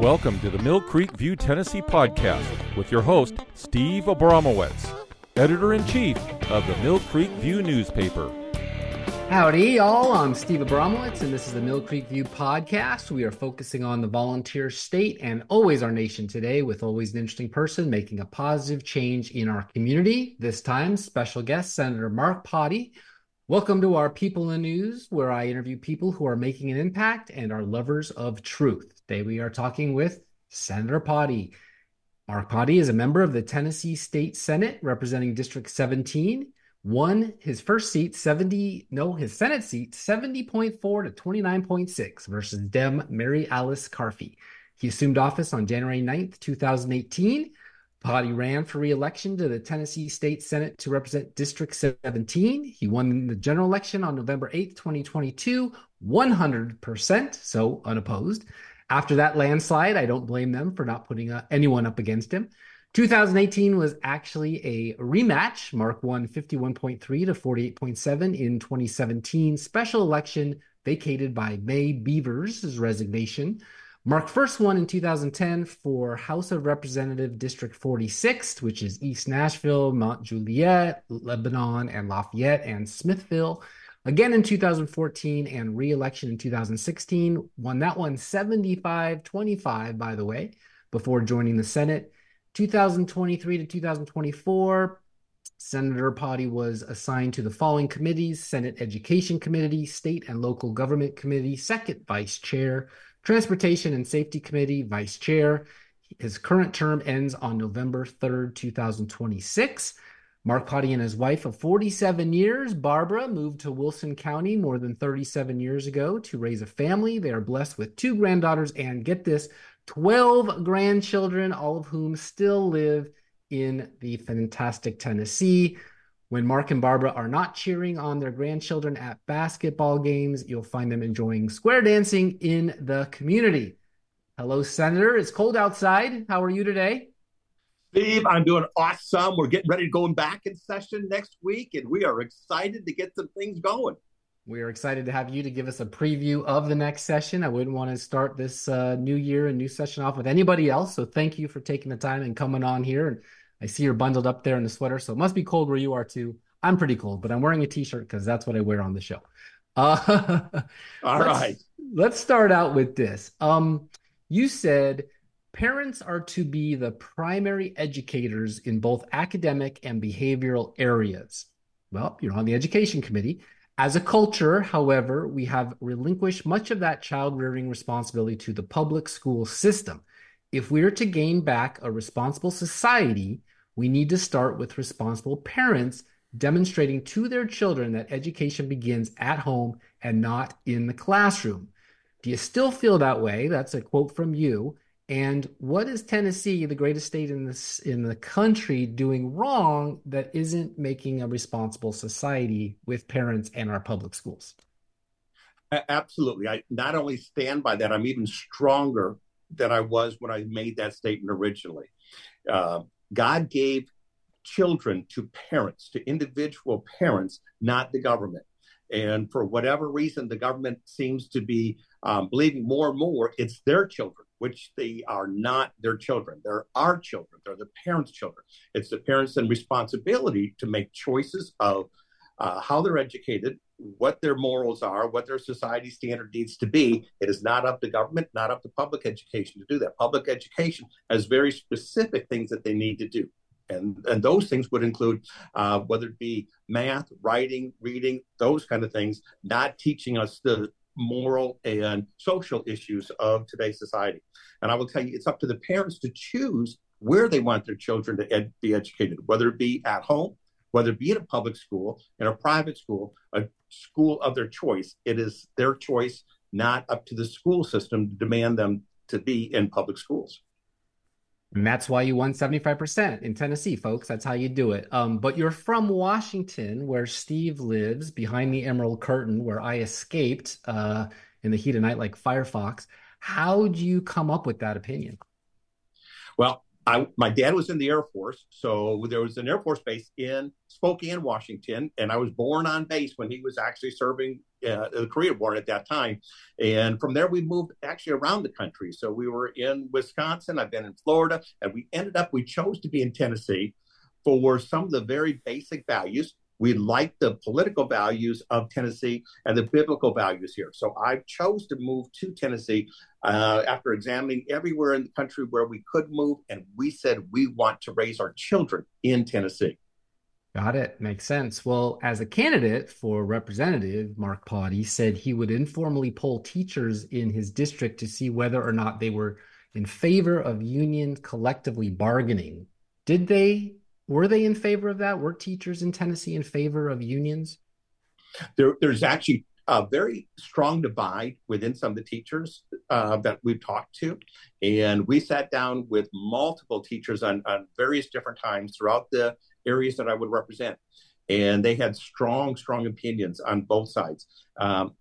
Welcome to the Mill Creek View Tennessee podcast with your host, Steve Abramowitz, editor in chief of the Mill Creek View newspaper. Howdy, y'all. I'm Steve Abramowitz, and this is the Mill Creek View podcast. We are focusing on the volunteer state and always our nation today, with always an interesting person making a positive change in our community. This time, special guest Senator Mark Pody. Welcome to our People in News, where I interview people who are making an impact and are lovers of truth. Today we are talking with Senator Pody. Mark Pody is a member of the Tennessee State Senate representing District 17, won his first seat 70, no, his Senate seat 70.4 to 29.6 versus Dem Mary Alice Carfi. He assumed office on January 9th, 2018. Pody ran for re-election to the Tennessee State Senate to represent District 17. He won the general election on November 8th, 2022, 100%, so unopposed. After that landslide, I don't blame them for not putting uh, anyone up against him. 2018 was actually a rematch. Mark won 51.3 to 48.7 in 2017 special election vacated by Mae Beavers' resignation. Mark first won in 2010 for House of Representative District 46, which is East Nashville, Mount Juliet, Lebanon, and Lafayette, and Smithville. Again in 2014 and re-election in 2016. Won that one 75-25, by the way, before joining the Senate. 2023 to 2024, Senator Pody was assigned to the following committees Senate Education Committee, State and Local Government Committee, second vice chair, Transportation and Safety Committee, vice chair. His current term ends on November 3rd, 2026. Mark and his wife of 47 years, Barbara, moved to Wilson County more than 37 years ago to raise a family. They are blessed with two granddaughters and get this 12 grandchildren, all of whom still live in the fantastic Tennessee. When Mark and Barbara are not cheering on their grandchildren at basketball games, you'll find them enjoying square dancing in the community. Hello, Senator. It's cold outside. How are you today? Steve, I'm doing awesome. We're getting ready to go back in session next week, and we are excited to get some things going. We are excited to have you to give us a preview of the next session. I wouldn't want to start this uh, new year and new session off with anybody else. So thank you for taking the time and coming on here. And I see you're bundled up there in the sweater, so it must be cold where you are too. I'm pretty cold, but I'm wearing a t-shirt because that's what I wear on the show. Uh, All let's, right. Let's start out with this. Um, you said Parents are to be the primary educators in both academic and behavioral areas. Well, you're on the education committee. As a culture, however, we have relinquished much of that child rearing responsibility to the public school system. If we are to gain back a responsible society, we need to start with responsible parents demonstrating to their children that education begins at home and not in the classroom. Do you still feel that way? That's a quote from you. And what is Tennessee, the greatest state in this in the country, doing wrong that isn't making a responsible society with parents and our public schools? Absolutely. I not only stand by that, I'm even stronger than I was when I made that statement originally. Uh, God gave children to parents, to individual parents, not the government. And for whatever reason, the government seems to be um, believing more and more it's their children which they are not their children. They're our children. They're the parents' children. It's the parents' and responsibility to make choices of uh, how they're educated, what their morals are, what their society standard needs to be. It is not up to government, not up to public education to do that. Public education has very specific things that they need to do. And, and those things would include uh, whether it be math, writing, reading, those kind of things, not teaching us the moral and social issues of today's society. And I will tell you, it's up to the parents to choose where they want their children to ed- be educated, whether it be at home, whether it be in a public school, in a private school, a school of their choice. It is their choice, not up to the school system to demand them to be in public schools. And that's why you won 75% in Tennessee, folks. That's how you do it. Um, but you're from Washington, where Steve lives, behind the Emerald Curtain, where I escaped uh, in the heat of night like Firefox. How do you come up with that opinion? Well, I, my dad was in the Air Force, so there was an Air Force base in Spokane, Washington, and I was born on base when he was actually serving uh, the Korea War at that time. And from there, we moved actually around the country. So we were in Wisconsin, I've been in Florida, and we ended up, we chose to be in Tennessee for some of the very basic values. We like the political values of Tennessee and the biblical values here. So I chose to move to Tennessee uh, after examining everywhere in the country where we could move. And we said we want to raise our children in Tennessee. Got it. Makes sense. Well, as a candidate for representative, Mark Pody said he would informally poll teachers in his district to see whether or not they were in favor of union collectively bargaining. Did they? Were they in favor of that? Were teachers in Tennessee in favor of unions? There, there's actually a very strong divide within some of the teachers uh, that we've talked to. And we sat down with multiple teachers on, on various different times throughout the areas that I would represent. And they had strong, strong opinions on both sides. Um,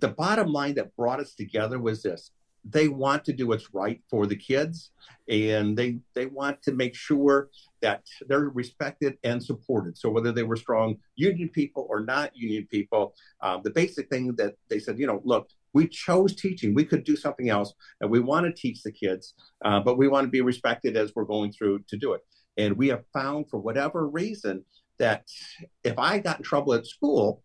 the bottom line that brought us together was this they want to do what's right for the kids and they they want to make sure that they're respected and supported so whether they were strong union people or not union people uh, the basic thing that they said you know look we chose teaching we could do something else and we want to teach the kids uh, but we want to be respected as we're going through to do it and we have found, for whatever reason, that if I got in trouble at school,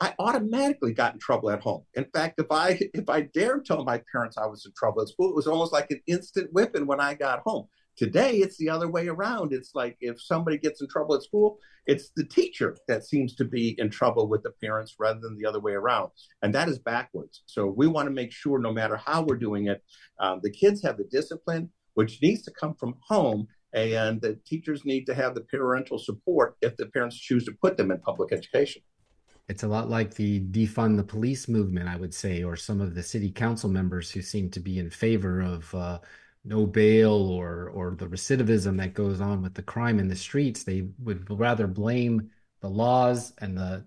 I automatically got in trouble at home. In fact, if I if I dared tell my parents I was in trouble at school, it was almost like an instant whipping when I got home. Today, it's the other way around. It's like if somebody gets in trouble at school, it's the teacher that seems to be in trouble with the parents rather than the other way around. And that is backwards. So we want to make sure, no matter how we're doing it, um, the kids have the discipline, which needs to come from home and the teachers need to have the parental support if the parents choose to put them in public education. It's a lot like the defund the police movement, I would say, or some of the city council members who seem to be in favor of uh, no bail or or the recidivism that goes on with the crime in the streets. They would rather blame the laws and the,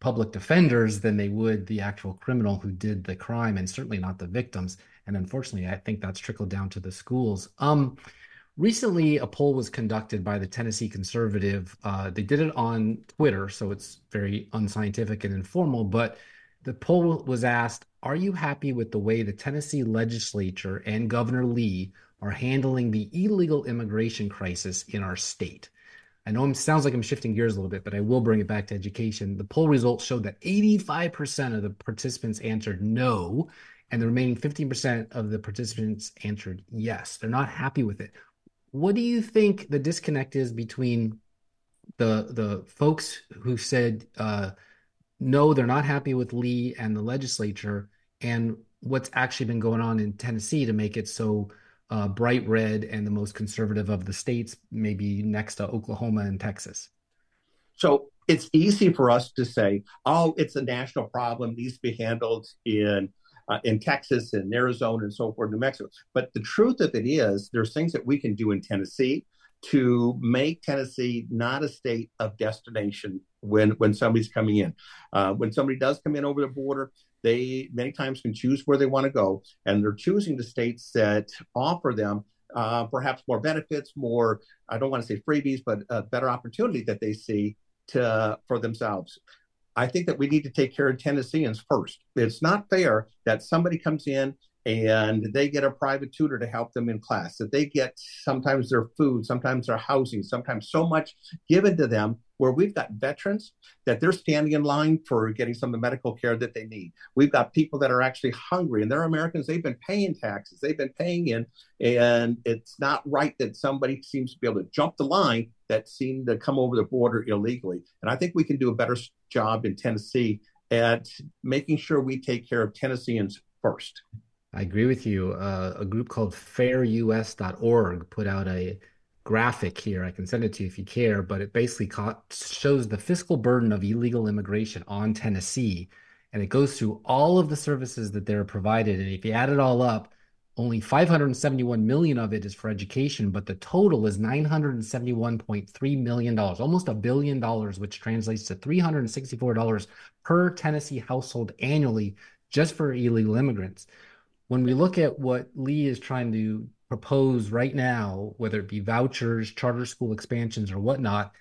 public defenders than they would the actual criminal who did the crime, and certainly not the victims. And unfortunately, I think that's trickled down to the schools. Um, Recently, a poll was conducted by the Tennessee Conservative. Uh, they did it on Twitter, so it's very unscientific and informal. But the poll was asked Are you happy with the way the Tennessee legislature and Governor Lee are handling the illegal immigration crisis in our state? I know it sounds like I'm shifting gears a little bit, but I will bring it back to education. The poll results showed that 85% of the participants answered no, and the remaining 15% of the participants answered yes. They're not happy with it what do you think the disconnect is between the the folks who said uh, no, they're not happy with Lee and the legislature, and what's actually been going on in Tennessee to make it so uh, bright red and the most conservative of the states, maybe next to Oklahoma and Texas? So it's easy for us to say, oh, it's a national problem, needs to be handled in uh, in Texas and Arizona and so forth, New Mexico. But the truth of it is, there's things that we can do in Tennessee to make Tennessee not a state of destination when when somebody's coming in. Uh, when somebody does come in over the border, they many times can choose where they want to go, and they're choosing the states that offer them uh, perhaps more benefits, more I don't want to say freebies, but a better opportunity that they see to for themselves. I think that we need to take care of Tennesseans first. It's not fair that somebody comes in and they get a private tutor to help them in class, that they get sometimes their food, sometimes their housing, sometimes so much given to them where we've got veterans that they're standing in line for getting some of the medical care that they need. We've got people that are actually hungry and they're Americans. They've been paying taxes, they've been paying in, and it's not right that somebody seems to be able to jump the line that seem to come over the border illegally. And I think we can do a better job in Tennessee at making sure we take care of Tennesseans first. I agree with you. Uh, a group called fairus.org put out a graphic here. I can send it to you if you care, but it basically shows the fiscal burden of illegal immigration on Tennessee. And it goes through all of the services that they're provided. And if you add it all up, only 571 million of it is for education, but the total is 971.3 million dollars, almost a billion dollars, which translates to 364 dollars per Tennessee household annually just for illegal immigrants when we look at what Lee is trying to propose right now, whether it be vouchers, charter school expansions, or whatnot,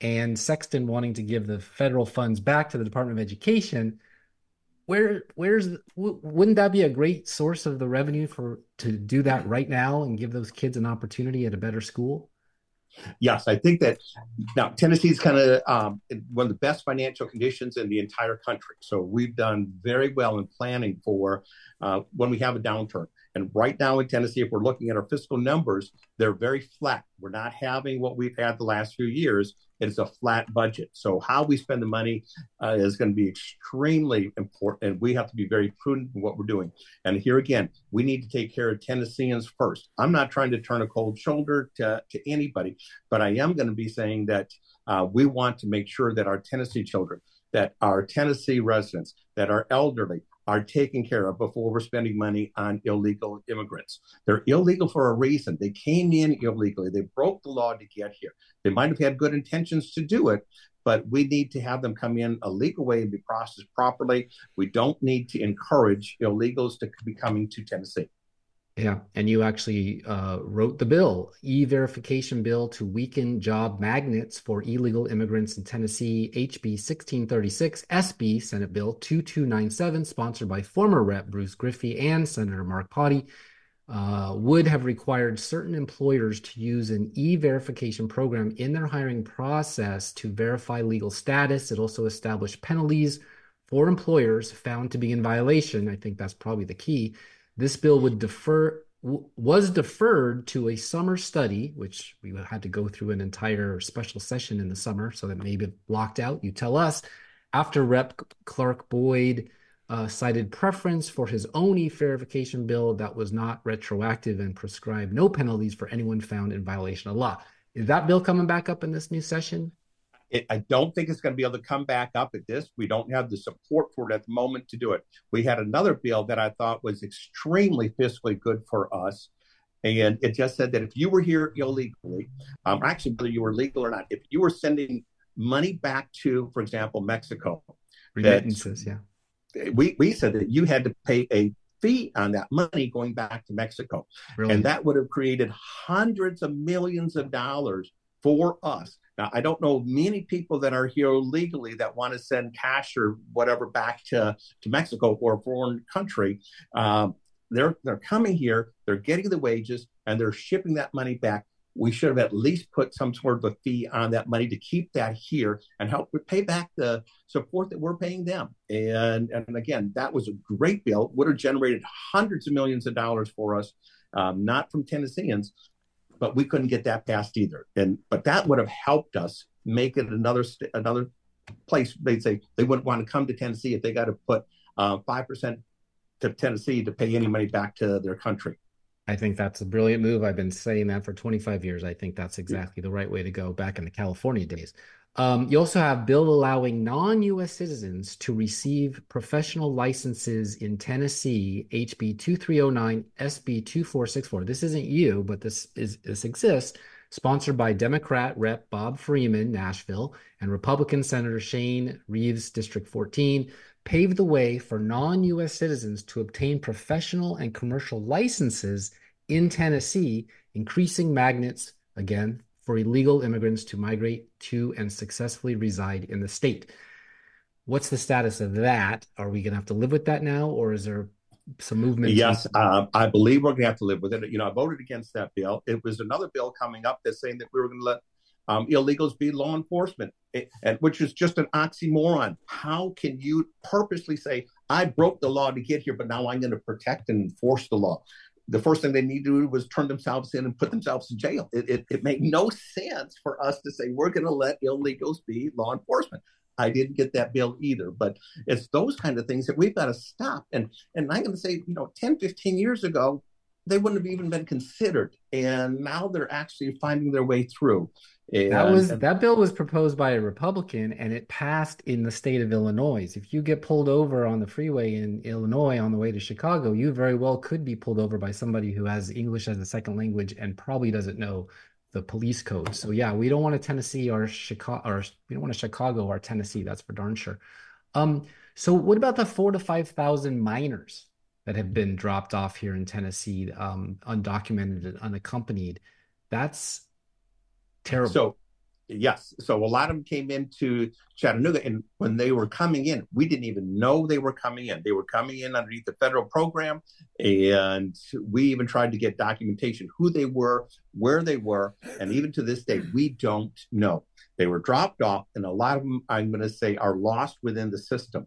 and Sexton wanting to give the federal funds back to the Department of Education, where where's wouldn't that be a great source of the revenue for to do that mm-hmm. right now and give those kids an opportunity at a better school? Yes, I think that now Tennessee is kind of um, one of the best financial conditions in the entire country. So we've done very well in planning for uh, when we have a downturn. And right now in Tennessee, if we're looking at our fiscal numbers, they're very flat. We're not having what we've had the last few years. It's a flat budget. So how we spend the money uh, is going to be extremely important. And we have to be very prudent in what we're doing. And here again, we need to take care of Tennesseans first. I'm not trying to turn a cold shoulder to, to anybody, but I am going to be saying that uh, we want to make sure that our Tennessee children, that our Tennessee residents, that our elderly, are taken care of before we're spending money on illegal immigrants. They're illegal for a reason. They came in illegally. They broke the law to get here. They might have had good intentions to do it, but we need to have them come in a legal way and be processed properly. We don't need to encourage illegals to be coming to Tennessee. Yeah, and you actually uh, wrote the bill, e-verification bill to weaken job magnets for illegal immigrants in Tennessee, HB 1636, SB Senate Bill 2297, sponsored by former Rep Bruce Griffey and Senator Mark Pody, uh, would have required certain employers to use an e-verification program in their hiring process to verify legal status. It also established penalties for employers found to be in violation. I think that's probably the key this bill would defer was deferred to a summer study, which we had to go through an entire special session in the summer, so that maybe blocked out. You tell us. After Rep. Clark Boyd uh, cited preference for his own e-verification bill that was not retroactive and prescribed no penalties for anyone found in violation of law. Is that bill coming back up in this new session? It, I don't think it's going to be able to come back up at this. We don't have the support for it at the moment to do it. We had another bill that I thought was extremely fiscally good for us. And it just said that if you were here illegally, um, actually, whether you were legal or not, if you were sending money back to, for example, Mexico, remittances, yeah. We, we said that you had to pay a fee on that money going back to Mexico. Really? And that would have created hundreds of millions of dollars for us. Now, I don't know many people that are here legally that want to send cash or whatever back to, to Mexico or a foreign country. Um, they're they're coming here, they're getting the wages, and they're shipping that money back. We should have at least put some sort of a fee on that money to keep that here and help pay back the support that we're paying them. And and again, that was a great bill. Would have generated hundreds of millions of dollars for us, um, not from Tennesseans, but we couldn't get that passed either. And but that would have helped us make it another another place. They'd say they wouldn't want to come to Tennessee if they got to put uh, five uh, percent to Tennessee to pay any money back to their country. I think that's a brilliant move. I've been saying that for 25 years. I think that's exactly the right way to go back in the California days. Um, you also have bill allowing non-U.S. citizens to receive professional licenses in Tennessee, HB 2309, SB 2464. This isn't you, but this is this exists. Sponsored by Democrat Rep Bob Freeman, Nashville, and Republican Senator Shane Reeves, District 14, paved the way for non-U.S. citizens to obtain professional and commercial licenses in Tennessee, increasing magnets again for illegal immigrants to migrate to and successfully reside in the state. What's the status of that? Are we going to have to live with that now, or is there some movement? Yes, uh, I believe we're going to have to live with it. You know, I voted against that bill. It was another bill coming up that's saying that we were going to let um, illegals be law enforcement, it, and which is just an oxymoron. How can you purposely say I broke the law to get here, but now I'm going to protect and enforce the law? The first thing they need to do was turn themselves in and put themselves in jail. It, it, it made no sense for us to say we're going to let illegals be law enforcement. I didn't get that bill either, but it's those kind of things that we've got to stop. And and I'm going to say, you know, 10, 15 years ago, they wouldn't have even been considered, and now they're actually finding their way through. And, that was that bill was proposed by a Republican and it passed in the state of Illinois. If you get pulled over on the freeway in Illinois on the way to Chicago, you very well could be pulled over by somebody who has English as a second language and probably doesn't know the police code. So yeah, we don't want to Tennessee or Chicago or we don't want to Chicago or Tennessee. That's for darn sure. Um, so what about the four to five thousand minors that have been dropped off here in Tennessee, um, undocumented and unaccompanied? That's terrible. So, Yes. So a lot of them came into Chattanooga, and when they were coming in, we didn't even know they were coming in. They were coming in underneath the federal program, and we even tried to get documentation who they were, where they were, and even to this day, we don't know. They were dropped off, and a lot of them, I'm going to say, are lost within the system.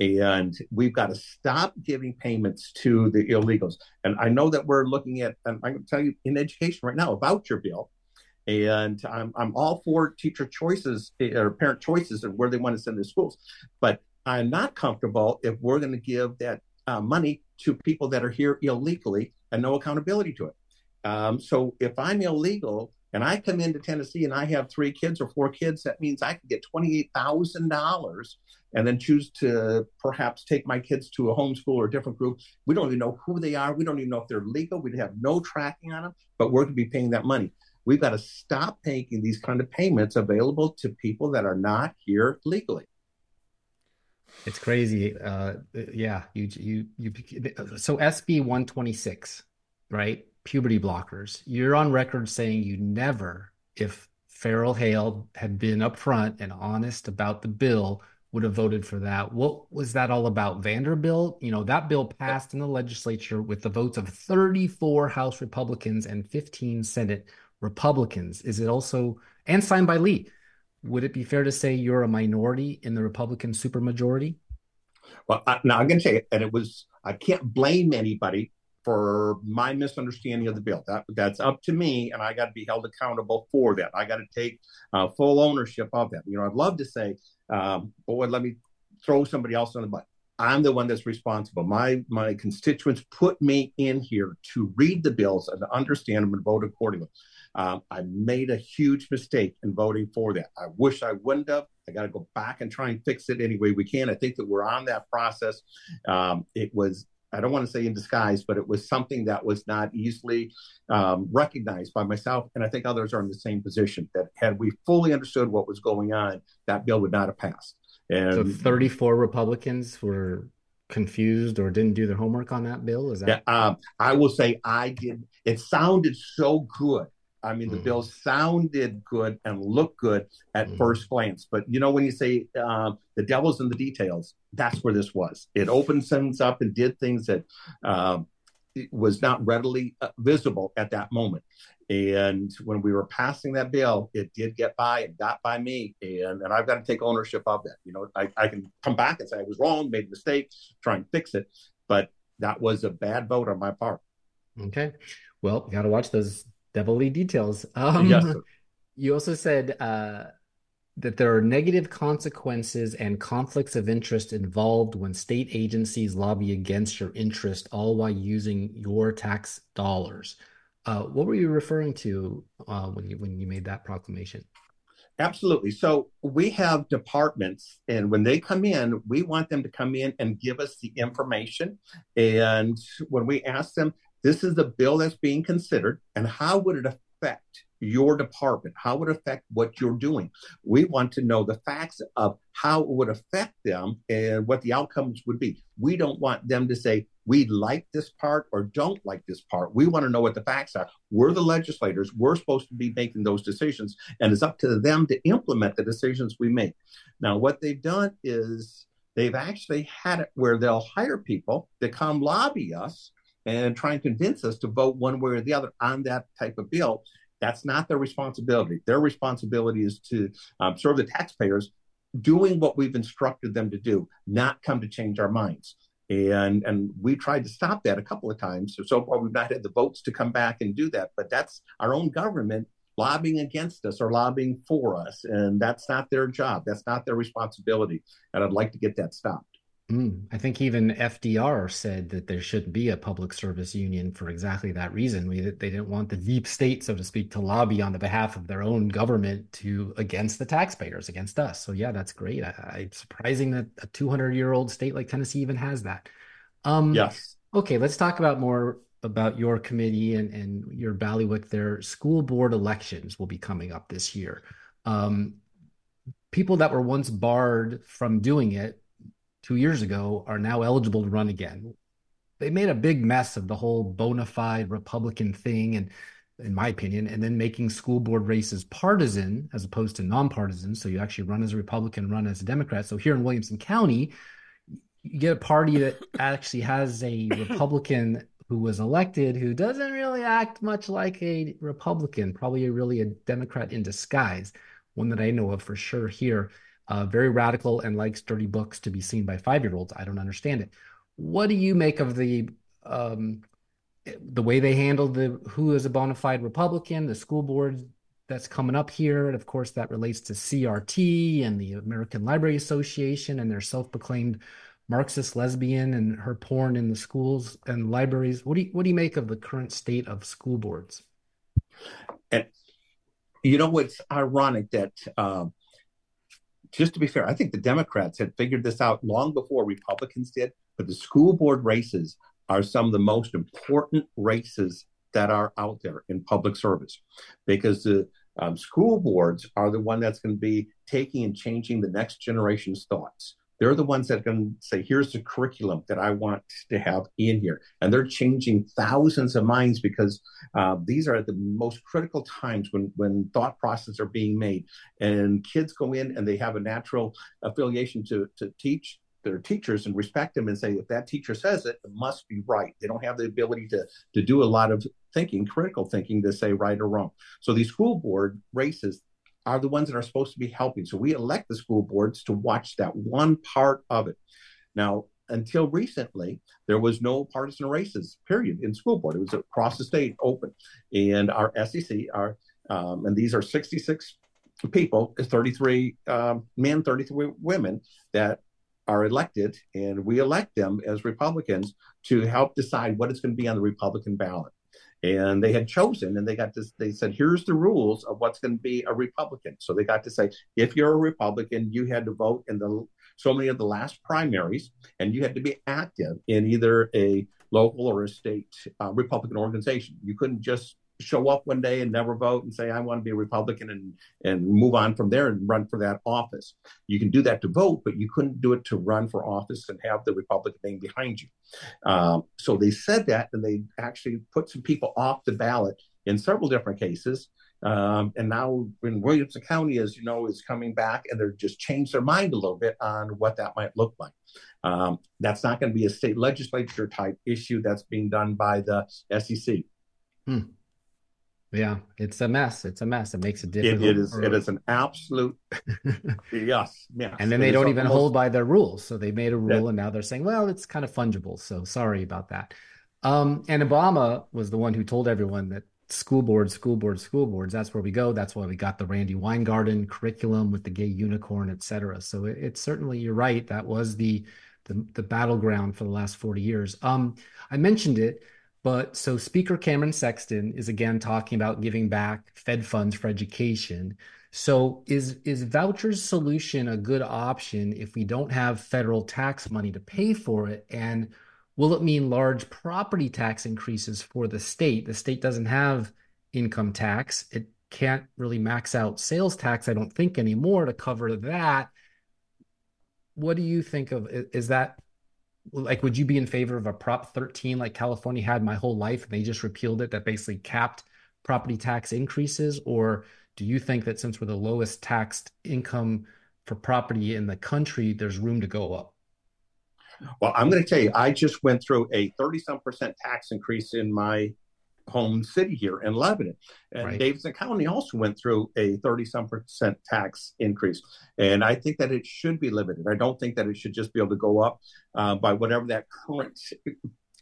And we've got to stop giving payments to the illegals. And I know that we're looking at, and I'm going to tell you in education right now, a voucher bill and I'm, I'm all for teacher choices eh, or parent choices and where they want to send their schools. But I'm not comfortable if we're going to give that uh, money to people that are here illegally and no accountability to it. Um, so if I'm illegal and I come into Tennessee and I have three kids or four kids, that means I can get $28,000 and then choose to perhaps take my kids to a homeschool or a different group. We don't even know who they are. We don't even know if they're legal. We have no tracking on them, but we're going to be paying that money. We've got to stop making these kind of payments available to people that are not here legally. It's crazy. Uh, yeah, you you you. So SB one twenty six, right? Puberty blockers. You're on record saying you never, if Farrell Hale had been upfront and honest about the bill, would have voted for that. What was that all about? Vanderbilt? You know, that bill passed in the legislature with the votes of 34 House Republicans and 15 Senate Republicans? Is it also and signed by Lee? Would it be fair to say you're a minority in the Republican supermajority? Well, I, now I'm going to say it, and it was I can't blame anybody for my misunderstanding of the bill. That that's up to me, and I got to be held accountable for that. I got to take uh, full ownership of that. You know, I'd love to say, um, boy, let me throw somebody else on the butt. I'm the one that's responsible. My my constituents put me in here to read the bills and understand them and vote accordingly. Um, I made a huge mistake in voting for that. I wish I wouldn't have. I got to go back and try and fix it any way we can. I think that we're on that process. Um, it was I don't want to say in disguise, but it was something that was not easily um, recognized by myself. And I think others are in the same position that had we fully understood what was going on, that bill would not have passed. And so 34 Republicans were confused or didn't do their homework on that bill. Is that? Yeah, um, I will say I did. It sounded so good I mean, the mm. bill sounded good and looked good at mm. first glance. But you know, when you say uh, the devil's in the details, that's where this was. It opened things up and did things that uh, was not readily uh, visible at that moment. And when we were passing that bill, it did get by. and got by me, and, and I've got to take ownership of that. You know, I, I can come back and say I was wrong, made a mistake, try and fix it, but that was a bad vote on my part. Okay, well, you got to watch those devilly details. Um, yes. You also said uh, that there are negative consequences and conflicts of interest involved when state agencies lobby against your interest, all while using your tax dollars. Uh, what were you referring to uh, when you when you made that proclamation? Absolutely. So we have departments, and when they come in, we want them to come in and give us the information. And when we ask them, this is the bill that's being considered, and how would it affect your department? How would it affect what you're doing? We want to know the facts of how it would affect them and what the outcomes would be. We don't want them to say, we like this part or don't like this part. We want to know what the facts are. We're the legislators. We're supposed to be making those decisions, and it's up to them to implement the decisions we make. Now, what they've done is they've actually had it where they'll hire people to come lobby us and try and convince us to vote one way or the other on that type of bill. That's not their responsibility. Their responsibility is to um, serve the taxpayers, doing what we've instructed them to do, not come to change our minds. And and we tried to stop that a couple of times. So, so far, we've not had the votes to come back and do that. But that's our own government lobbying against us or lobbying for us, and that's not their job. That's not their responsibility. And I'd like to get that stopped. Mm, I think even FDR said that there shouldn't be a public service union for exactly that reason. We, they didn't want the deep state, so to speak, to lobby on the behalf of their own government to against the taxpayers, against us. So yeah, that's great. I, I, it's surprising that a 200 year old state like Tennessee even has that. Um, yes. Okay, let's talk about more about your committee and, and your Ballywick. Their school board elections will be coming up this year. Um, people that were once barred from doing it two years ago are now eligible to run again. They made a big mess of the whole bona fide Republican thing. And in my opinion, and then making school board races partisan as opposed to nonpartisan. So you actually run as a Republican, run as a Democrat. So here in Williamson County, you get a party that actually has a Republican who was elected who doesn't really act much like a Republican, probably really a Democrat in disguise. One that I know of for sure here, uh, very radical and likes dirty books to be seen by five year olds. I don't understand it. What do you make of the um, the way they handled the who is a bona fide Republican, the school board that's coming up here, and of course that relates to CRT and the American Library Association and their self-proclaimed Marxist lesbian and her porn in the schools and libraries. What do you what do you make of the current state of school boards? And you know what's ironic that um, just to be fair, I think the Democrats had figured this out long before Republicans did. But the school board races are some of the most important races that are out there in public service because the um, school boards are the one that's going to be taking and changing the next generation's thoughts they're the ones that to say here's the curriculum that i want to have in here and they're changing thousands of minds because uh, these are the most critical times when when thought processes are being made and kids go in and they have a natural affiliation to to teach their teachers and respect them and say if that teacher says it, it must be right. They don't have the ability to to do a lot of thinking, critical thinking, to say right or wrong. So these school board races are the ones that are supposed to be helping. So we elect the school boards to watch that one part of it. Now, until recently, there was no partisan races, period, in school board. It was across the state open. And our SEC, our um, and these are 66 people, 33 um, men, 33 women that are elected, and we elect them as Republicans to help decide what is going to be on the Republican ballot. And they had chosen, and they got to, they said, here's the rules of what's going to be a Republican. So they got to say, if you're a Republican, you had to vote in the so many of the last primaries, and you had to be active in either a local or a state uh, Republican organization. You couldn't just show up one day and never vote and say I want to be a Republican and and move on from there and run for that office. You can do that to vote, but you couldn't do it to run for office and have the Republican name behind you. Um, so they said that, and they actually put some people off the ballot in several different cases. Um, and now in Williamson County, as you know, is coming back, and they're just changed their mind a little bit on what that might look like. Um, that's not going to be a state legislature type issue. That's being done by the SEC. Hmm. Yeah, it's a mess. It's a mess. It makes it difficult. it, it is. It is an absolute yes, yes. And then they don't even almost, hold by their rules. So they made a rule, that, and now they're saying, "Well, it's kind of fungible." So sorry about that. Um, and Obama was the one who told everyone that school boards, school boards, school boards. That's where we go. That's why we got the Randi Weingarten curriculum with the gay unicorn, et cetera. So it, it's certainly you're right. That was the the, the battleground for the last 40 years. Um, I mentioned it but so Speaker Cameron Sexton is again talking about giving back Fed funds for education. So is is vouchers solution a good option if we don't have federal tax money to pay for it? And will it mean large property tax increases for the state? The state doesn't have income tax. It can't really max out sales tax, I don't think anymore to cover that. What do you think of is that like would you be in favor of a prop 13 like california had my whole life? And they just repealed it that basically capped property tax increases? Or do you think that since we're the lowest taxed income for property in the country there's room to go up? Well i'm going to tell you i just went through a 30 some percent tax increase in my home city here in Lebanon. And right. Davidson County also went through a 30 some percent tax increase. And I think that it should be limited. I don't think that it should just be able to go up uh, by whatever that current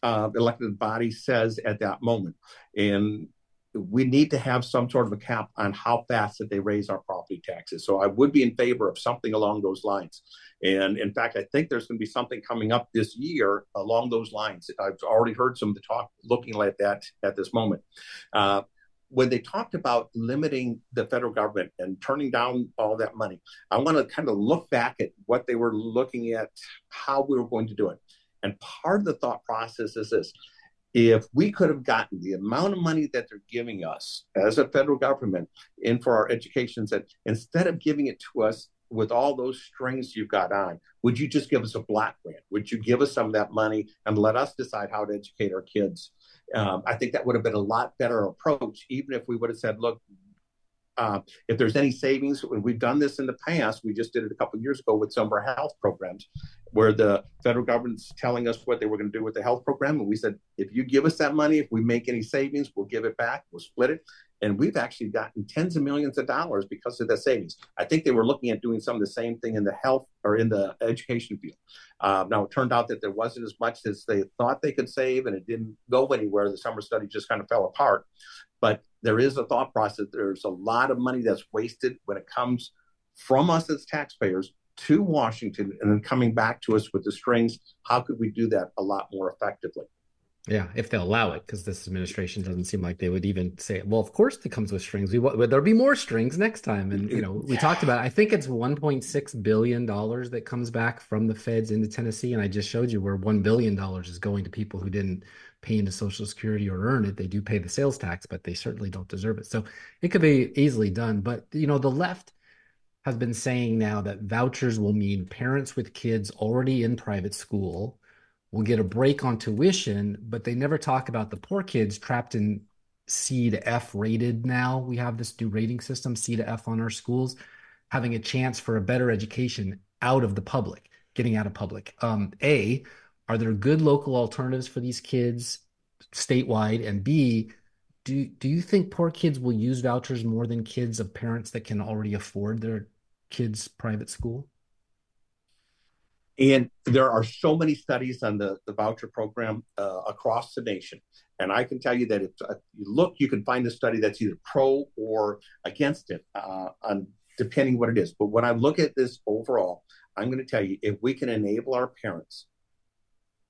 uh, elected body says at that moment. And we need to have some sort of a cap on how fast that they raise our property taxes. So I would be in favor of something along those lines. And in fact, I think there's going to be something coming up this year along those lines. I've already heard some of the talk looking like that at this moment. Uh, when they talked about limiting the federal government and turning down all that money, I want to kind of look back at what they were looking at, how we were going to do it. And part of the thought process is this if we could have gotten the amount of money that they're giving us as a federal government in for our education, that instead of giving it to us with all those strings you've got on, would you just give us a block grant? Would you give us some of that money and let us decide how to educate our kids? Um, I think that would have been a lot better approach, even if we would have said, look, uh, if there's any savings, we've done this in the past. We just did it a couple years ago with some of our health programs, where the federal government's telling us what they were going to do with the health program, and we said, if you give us that money, if we make any savings, we'll give it back, we'll split it, and we've actually gotten tens of millions of dollars because of the savings. I think they were looking at doing some of the same thing in the health or in the education field. Uh, now it turned out that there wasn't as much as they thought they could save, and it didn't go anywhere. The summer study just kind of fell apart. But there is a thought process. There's a lot of money that's wasted when it comes from us as taxpayers to Washington and then coming back to us with the strings. How could we do that a lot more effectively? Yeah, if they'll allow it, because this administration doesn't seem like they would even say, "Well, of course it comes with strings. We there'll be more strings next time." And you know, we talked about. I think it's 1.6 billion dollars that comes back from the feds into Tennessee, and I just showed you where one billion dollars is going to people who didn't pay into Social Security or earn it. They do pay the sales tax, but they certainly don't deserve it. So it could be easily done. But you know, the left has been saying now that vouchers will mean parents with kids already in private school will get a break on tuition, but they never talk about the poor kids trapped in C to F rated now. We have this new rating system, C to F on our schools, having a chance for a better education out of the public, getting out of public. Um, a, are there good local alternatives for these kids statewide? And B, do do you think poor kids will use vouchers more than kids of parents that can already afford their kids' private school? And there are so many studies on the, the voucher program uh, across the nation. And I can tell you that if uh, you look, you can find a study that's either pro or against it, uh, on depending what it is. But when I look at this overall, I'm going to tell you if we can enable our parents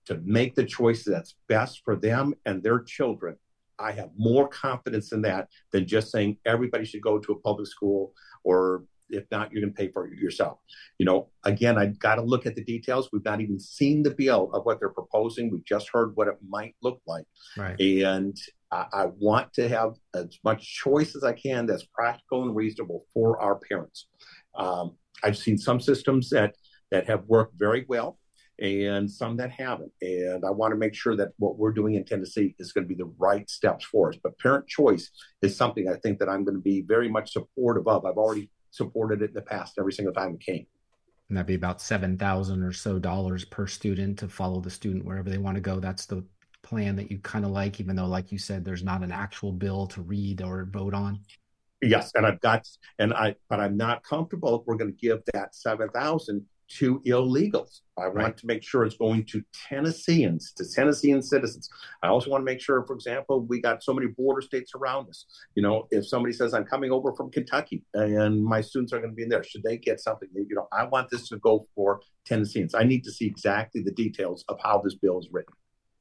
to make the choice that's best for them and their children, I have more confidence in that than just saying everybody should go to a public school or if not, you're going to pay for it yourself. You know, again, I've got to look at the details. We've not even seen the bill of what they're proposing. We've just heard what it might look like. Right. And I, I want to have as much choice as I can that's practical and reasonable for our parents. Um, I've seen some systems that that have worked very well and some that haven't. And I want to make sure that what we're doing in Tennessee is going to be the right steps for us. But parent choice is something I think that I'm going to be very much supportive of. I've already supported it in the past every single time it came. And that'd be about seven thousand or so dollars per student to follow the student wherever they want to go. That's the plan that you kind of like, even though, like you said, there's not an actual bill to read or vote on. Yes, and I've got, and I, but I'm not comfortable if we're going to give that seven thousand to illegals. I right. want to make sure it's going to Tennesseans, to Tennessean citizens. I also want to make sure, for example, we got so many border states around us. You know, if somebody says I'm coming over from Kentucky and my students are going to be in there, should they get something? You know, I want this to go for Tennesseans. I need to see exactly the details of how this bill is written.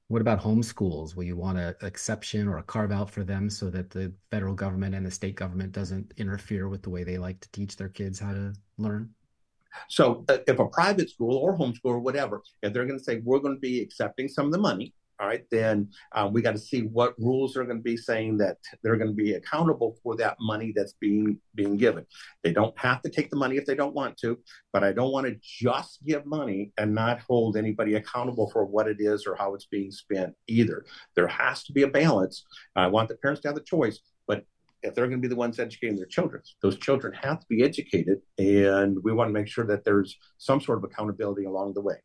What about homeschools? Will you want an exception or a carve out for them so that the federal government and the state government doesn't interfere with the way they like to teach their kids how to learn? So uh, if a private school or homeschool or whatever, if they're going to say we're going to be accepting some of the money, all right, then um, we got to see what rules are going to be saying that they're going to be accountable for that money that's being being given. They don't have to take the money if they don't want to, but I don't want to just give money and not hold anybody accountable for what it is or how it's being spent either. There has to be a balance. I want the parents to have the choice, but if they're going to be the ones educating their children, those children have to be educated, and we want to make sure that there's some sort of accountability along the way.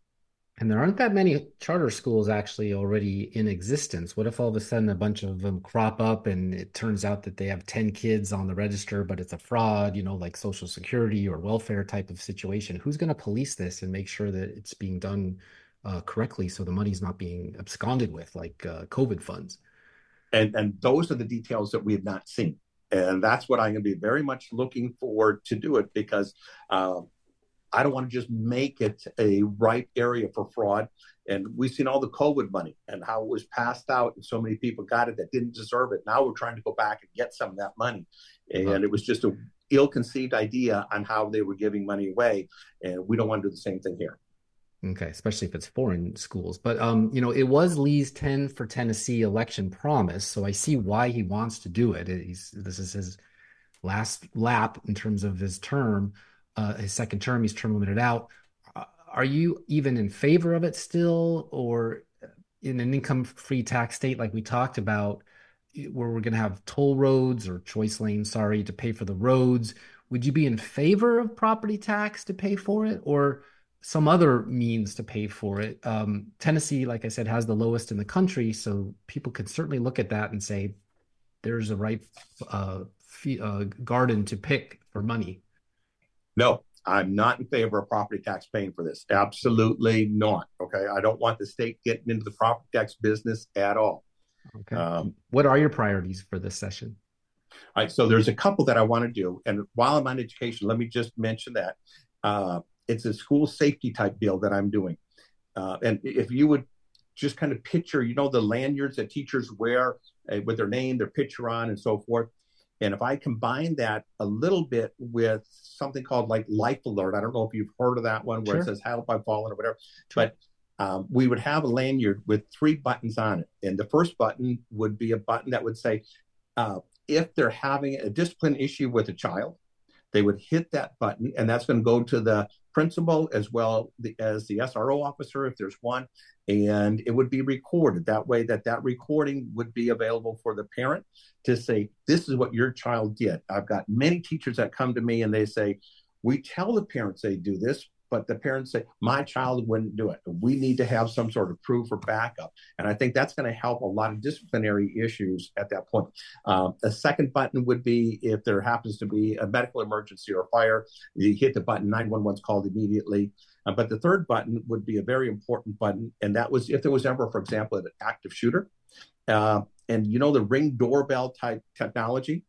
And there aren't that many charter schools actually already in existence. What if all of a sudden a bunch of them crop up and it turns out that they have 10 kids on the register, but it's a fraud, you know, like social security or welfare type of situation? Who's going to police this and make sure that it's being done uh, correctly so the money's not being absconded with like uh, COVID funds? And, and those are the details that we have not seen. And that's what I'm going to be very much looking forward to do it because uh, I don't want to just make it a ripe area for fraud. And we've seen all the COVID money and how it was passed out, and so many people got it that didn't deserve it. Now we're trying to go back and get some of that money. And it was just a ill-conceived idea on how they were giving money away, and we don't want to do the same thing here. Okay, especially if it's foreign schools. But um, you know, it was Lee's 10 for Tennessee election promise, so I see why he wants to do it. He's this is his last lap in terms of his term, uh, his second term. He's term limited out. Uh, are you even in favor of it still, or in an income-free tax state like we talked about, where we're going to have toll roads or choice lanes, sorry, to pay for the roads, would you be in favor of property tax to pay for it or some other means to pay for it? Um, Tennessee, like I said, has the lowest in the country, so people could certainly look at that and say there's a right uh, fee, uh, garden to pick for money. No, I'm not in favor of property tax paying for this. Absolutely not. Okay. I don't want the state getting into the property tax business at all. Okay. Um, what are your priorities for this session? All right. So there's a couple that I want to do. And while I'm on education, let me just mention that uh, it's a school safety type bill that I'm doing. Uh, and if you would just kind of picture, you know, the lanyards that teachers wear uh, with their name, their picture on, and so forth. And if I combine that a little bit with something called like Life Alert, I don't know if you've heard of that one where sure. it says Help I've Fallen or whatever, sure. but um, we would have a lanyard with three buttons on it. And the first button would be a button that would say, uh, if they're having a discipline issue with a child, they would hit that button, and that's going to go to the principal as well as the SRO officer if there's one, and it would be recorded that way that that recording would be available for the parent to say this is what your child did. I've got many teachers that come to me and they say we tell the parents they do this, but the parents say, my child wouldn't do it. We need to have some sort of proof or backup. And I think that's going to help a lot of disciplinary issues at that point. Um, a second button would be if there happens to be a medical emergency or fire, you hit the button, 911 is called immediately. Uh, but the third button would be a very important button. And that was if there was ever, for example, an active shooter. Uh, and you know, the ring doorbell type technology,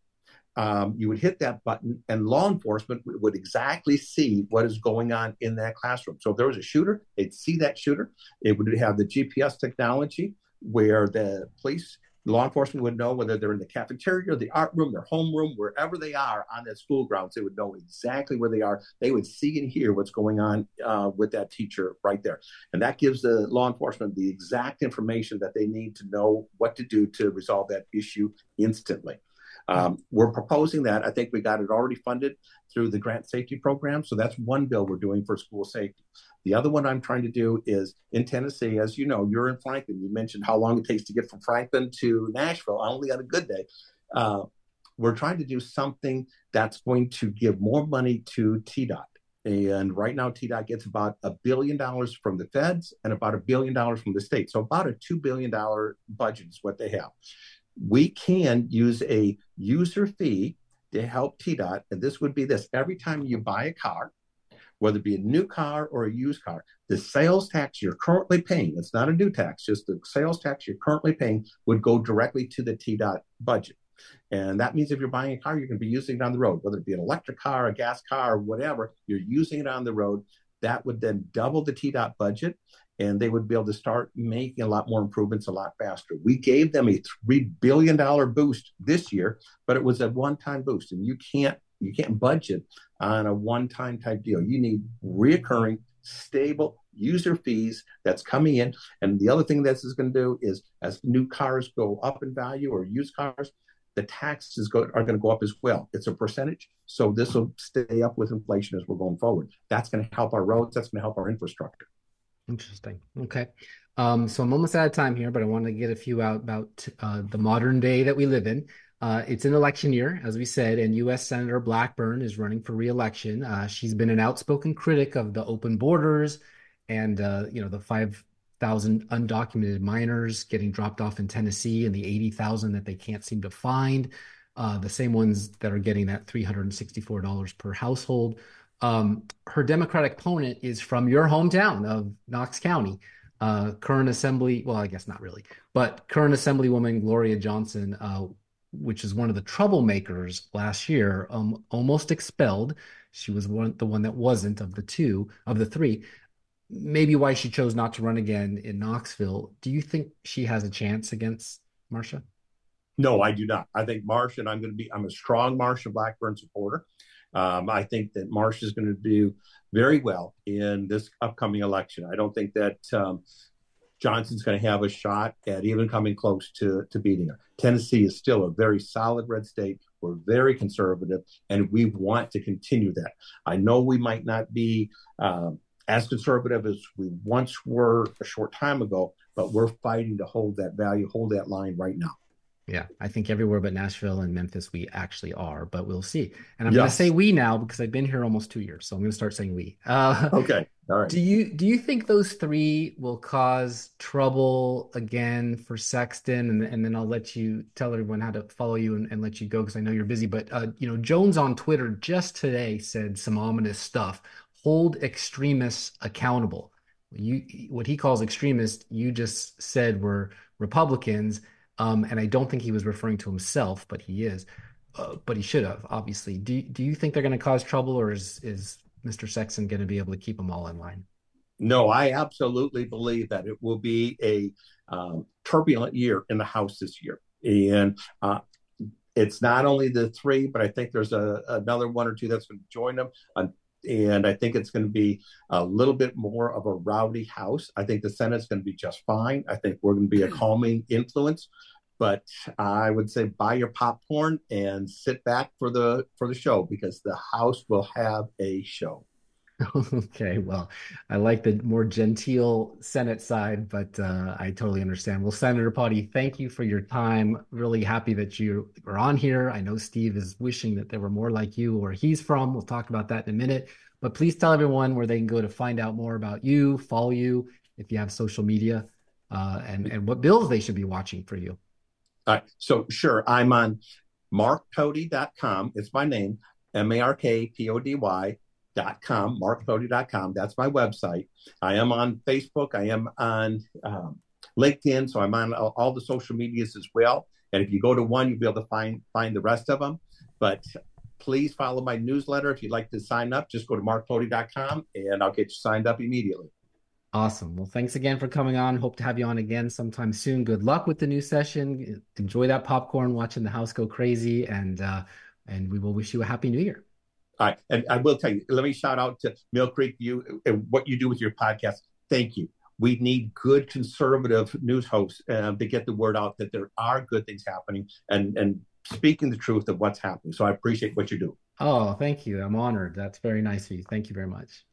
um, you would hit that button and law enforcement would exactly see what is going on in that classroom. So if there was a shooter, they'd see that shooter. It would have the GPS technology where the police, law enforcement would know whether they're in the cafeteria, the art room, their homeroom, wherever they are on that school grounds. They would know exactly where they are. They would see and hear what's going on uh, with that teacher right there. And that gives the law enforcement the exact information that they need to know what to do to resolve that issue instantly. Um, we're proposing that. I think we got it already funded through the grant safety program. So that's one bill we're doing for school safety. The other one I'm trying to do is in Tennessee, as you know, you're in Franklin. You mentioned how long it takes to get from Franklin to Nashville, I only on a good day. Uh, we're trying to do something that's going to give more money to TDOT. And right now, TDOT gets about a billion dollars from the feds and about a billion dollars from the state. So about a $2 billion budget is what they have we can use a user fee to help TDOT. And this would be this every time you buy a car, whether it be a new car or a used car, the sales tax you're currently paying, it's not a new tax, just the sales tax you're currently paying would go directly to the TDOT budget. And that means if you're buying a car, you're going to be using it on the road, whether it be an electric car, a gas car, whatever, you're using it on the road. That would then double the TDOT budget and they would be able to start making a lot more improvements a lot faster. We gave them a three billion dollar boost this year, but it was a one time boost, and you can't you can't budget on a one time type deal. You need reoccurring, stable user fees that's coming in. And the other thing this is going to do is as new cars go up in value or used cars, the taxes go, are going to go up as well. It's a percentage. So this will stay up with inflation as we're going forward. That's going to help our roads. That's going to help our infrastructure. Interesting. Okay. Um, so I'm almost out of time here, but I want to get a few out about uh, the modern day that we live in. Uh, it's an election year, as we said, and U.S. Senator Blackburn is running for reelection. Uh, she's been an outspoken critic of the open borders and uh, you know the five thousand undocumented minors getting dropped off in Tennessee and the eighty thousand that they can't seem to find. Uh, the same ones that are getting that three hundred and sixty-four dollars per household. Um, her Democratic opponent is from your hometown of Knox County. Uh, current Assembly, well, I guess not really, but current Assemblywoman Gloria Johnson, uh, which is one of the troublemakers last year, um, almost expelled. She was one, the one that wasn't of the two, of the three. Maybe why she chose not to run again in Knoxville. Do you think she has a chance against Marsha? No, I do not. I think Marsha, and I'm going to be, I'm a strong Marsha Blackburn supporter. Um, I think that Marsh is going to do very well in this upcoming election. I don't think that um, Johnson's going to have a shot at even coming close to, to beating her. Tennessee is still a very solid red state. We're very conservative, and we want to continue that. I know we might not be um, as conservative as we once were a short time ago, but we're fighting to hold that value, hold that line right now. Yeah, I think everywhere but Nashville and Memphis, we actually are, but we'll see. And I'm yes. going to say we now because I've been here almost two years, so I'm going to start saying we. Uh, okay, all right. Do you do you think those three will cause trouble again for Sexton? And, and then I'll let you tell everyone how to follow you and, and let you go because I know you're busy. But uh, you know, Jones on Twitter just today said some ominous stuff. Hold extremists accountable. You what he calls extremists, you just said were Republicans um, and I don't think he was referring to himself, but he is. Uh, but he should have, obviously. Do do you think they're going to cause trouble, or is is Mr. Sexton going to be able to keep them all in line? No, I absolutely believe that it will be a um, turbulent year in the House this year, and uh, it's not only the three, but I think there's a, another one or two that's going to join them. Uh, and I think it's going to be a little bit more of a rowdy house. I think the Senate's going to be just fine. I think we're going to be a hmm. calming influence. But I would say buy your popcorn and sit back for the for the show because the House will have a show. Okay, well, I like the more genteel Senate side, but uh, I totally understand. Well, Senator Pody, thank you for your time. Really happy that you are on here. I know Steve is wishing that there were more like you where he's from. We'll talk about that in a minute. But please tell everyone where they can go to find out more about you, follow you, if you have social media, uh, and and what bills they should be watching for you. All right. So sure, I'm on markpody.com. It's my name, M A R K P O D Y com, markpody.com. That's my website. I am on Facebook. I am on um, LinkedIn. So I'm on all, all, the social medias as well. And if you go to one, you'll be able to find find the rest of them. But please follow my newsletter. If you'd like to sign up, just go to markpody.com and I'll get you signed up immediately. Awesome. Well, thanks again for coming on. Hope to have you on again sometime soon. Good luck with the new session. Enjoy that popcorn, watching the house go crazy, and uh, and we will wish you a happy new year. All right. And I will tell you, let me shout out to Mill Creek View and what you do with your podcast. Thank you. We need good conservative news hosts uh, to get the word out that there are good things happening and, and speaking the truth of what's happening. So I appreciate what you do. Oh, thank you. I'm honored. That's very nice of you. Thank you very much.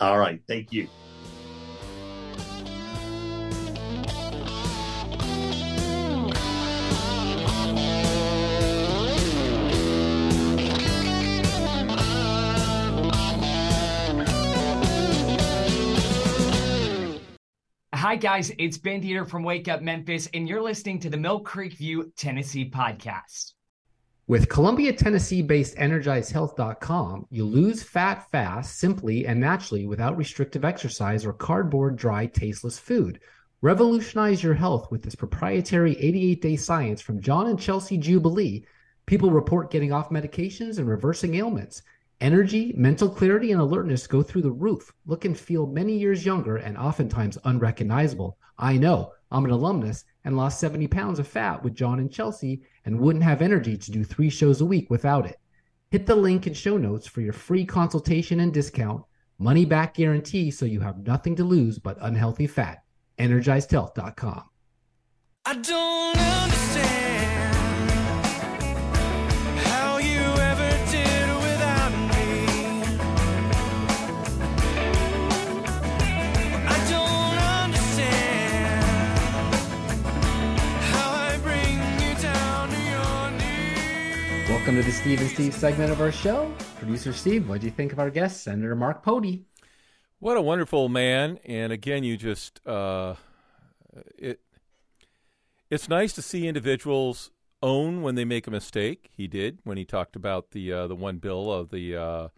All right. Thank you. Hi, guys. It's Ben Dieter from Wake Up Memphis, and you're listening to the Mill Creek View Tennessee podcast. With Columbia, Tennessee based EnergizedHealth.com, you lose fat fast, simply and naturally without restrictive exercise or cardboard, dry, tasteless food. Revolutionize your health with this proprietary 88 day science from John and Chelsea Jubilee. People report getting off medications and reversing ailments. Energy, mental clarity, and alertness go through the roof. Look and feel many years younger and oftentimes unrecognizable. I know. I'm an alumnus and lost 70 pounds of fat with John and Chelsea and wouldn't have energy to do three shows a week without it. Hit the link in show notes for your free consultation and discount, money back guarantee so you have nothing to lose but unhealthy fat. EnergizedHealth.com. I don't understand. Welcome to the Steve and Steve segment of our show. Producer Steve, what do you think of our guest, Senator Mark Pody? What a wonderful man! And again, you just uh, it. It's nice to see individuals own when they make a mistake. He did when he talked about the uh, the one bill of the uh,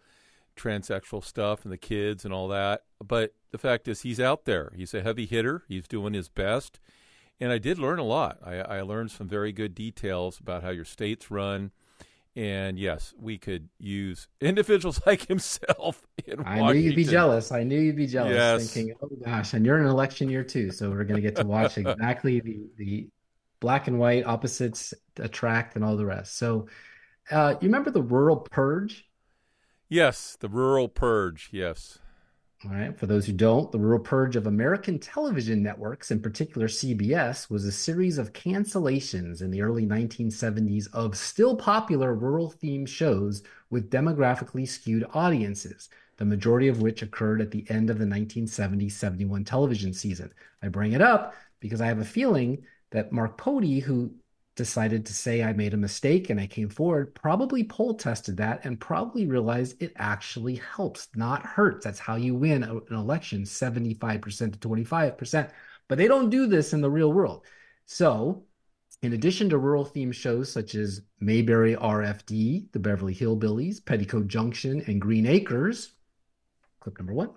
transsexual stuff and the kids and all that. But the fact is, he's out there. He's a heavy hitter. He's doing his best. And I did learn a lot. I, I learned some very good details about how your states run and yes, we could use individuals like himself. I Washington. knew you'd be jealous. I knew you'd be jealous, yes. thinking, "Oh gosh!" And you're in an election year too, so we're going to get to watch exactly the the black and white opposites attract and all the rest. So, uh, you remember the rural purge? Yes, the rural purge. Yes. All right. For those who don't, the rural purge of American television networks, in particular CBS, was a series of cancellations in the early 1970s of still popular rural themed shows with demographically skewed audiences. the majority of which occurred at the end of the 1970 71 television season. I bring it up because I have a feeling that Mark Pody, who decided to say I made a mistake and I came forward, probably poll tested that and probably realized it actually helps, not hurts. That's how you win an election 75% to 25%. But they don't do this in the real world. So, in addition to rural themed shows such as Mayberry RFD, The Beverly Hillbillies, Petticoat Junction, and Green Acres, clip number one.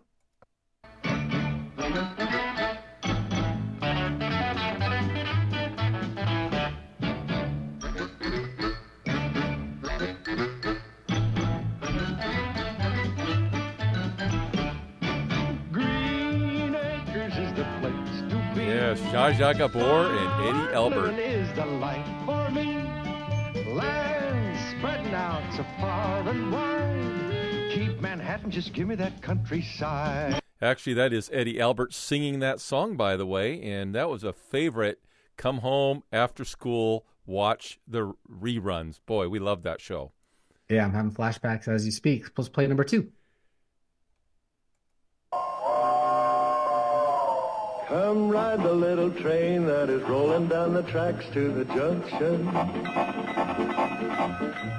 Yes, Zsa Zsa Gabor and Eddie Albert. is the light for me. Land spreading out so far and wide. Keep Manhattan, just give me that countryside. Actually, that is Eddie Albert singing that song, by the way, and that was a favorite. Come home after school, watch the reruns. Boy, we love that show. Yeah, I'm having flashbacks as you speak. Supposed to play number two. Come ride the little train that is rolling down the tracks to the junction.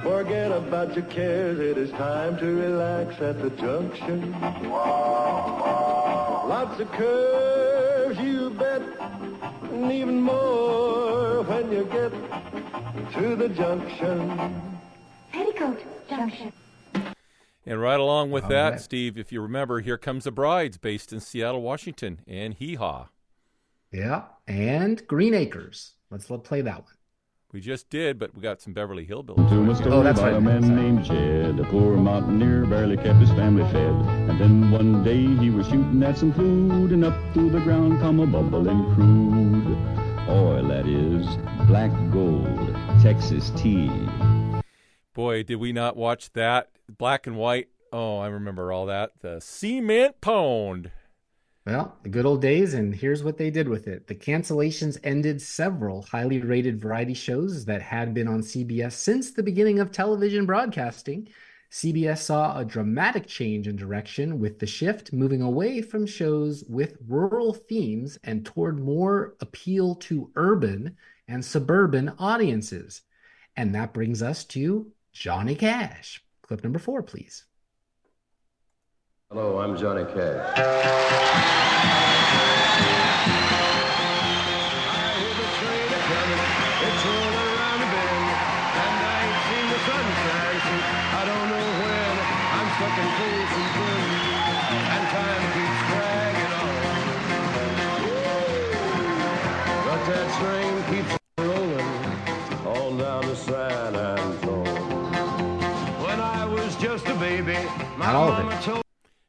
Forget about your cares, it is time to relax at the junction. Lots of curves, you bet, and even more when you get to the junction. Petticoat Junction. And right along with All that, right. Steve, if you remember, Here Comes the Brides, based in Seattle, Washington, and Hee Haw. Yeah, and Green Acres. Let's let play that one. We just did, but we got some Beverly Hillbillies. To a story Oh, that's about right. a man named Jed. A poor mountaineer barely kept his family fed. And then one day he was shooting at some food, and up through the ground come a bubbling crude. Oil, that is, black gold, Texas tea. Boy, did we not watch that black and white? Oh, I remember all that. The Cement Pond. Well, the good old days, and here's what they did with it. The cancellations ended several highly rated variety shows that had been on CBS since the beginning of television broadcasting. CBS saw a dramatic change in direction with the shift moving away from shows with rural themes and toward more appeal to urban and suburban audiences. And that brings us to Johnny Cash. Clip number four, please. Hello, I'm Johnny Cash. Not all of it.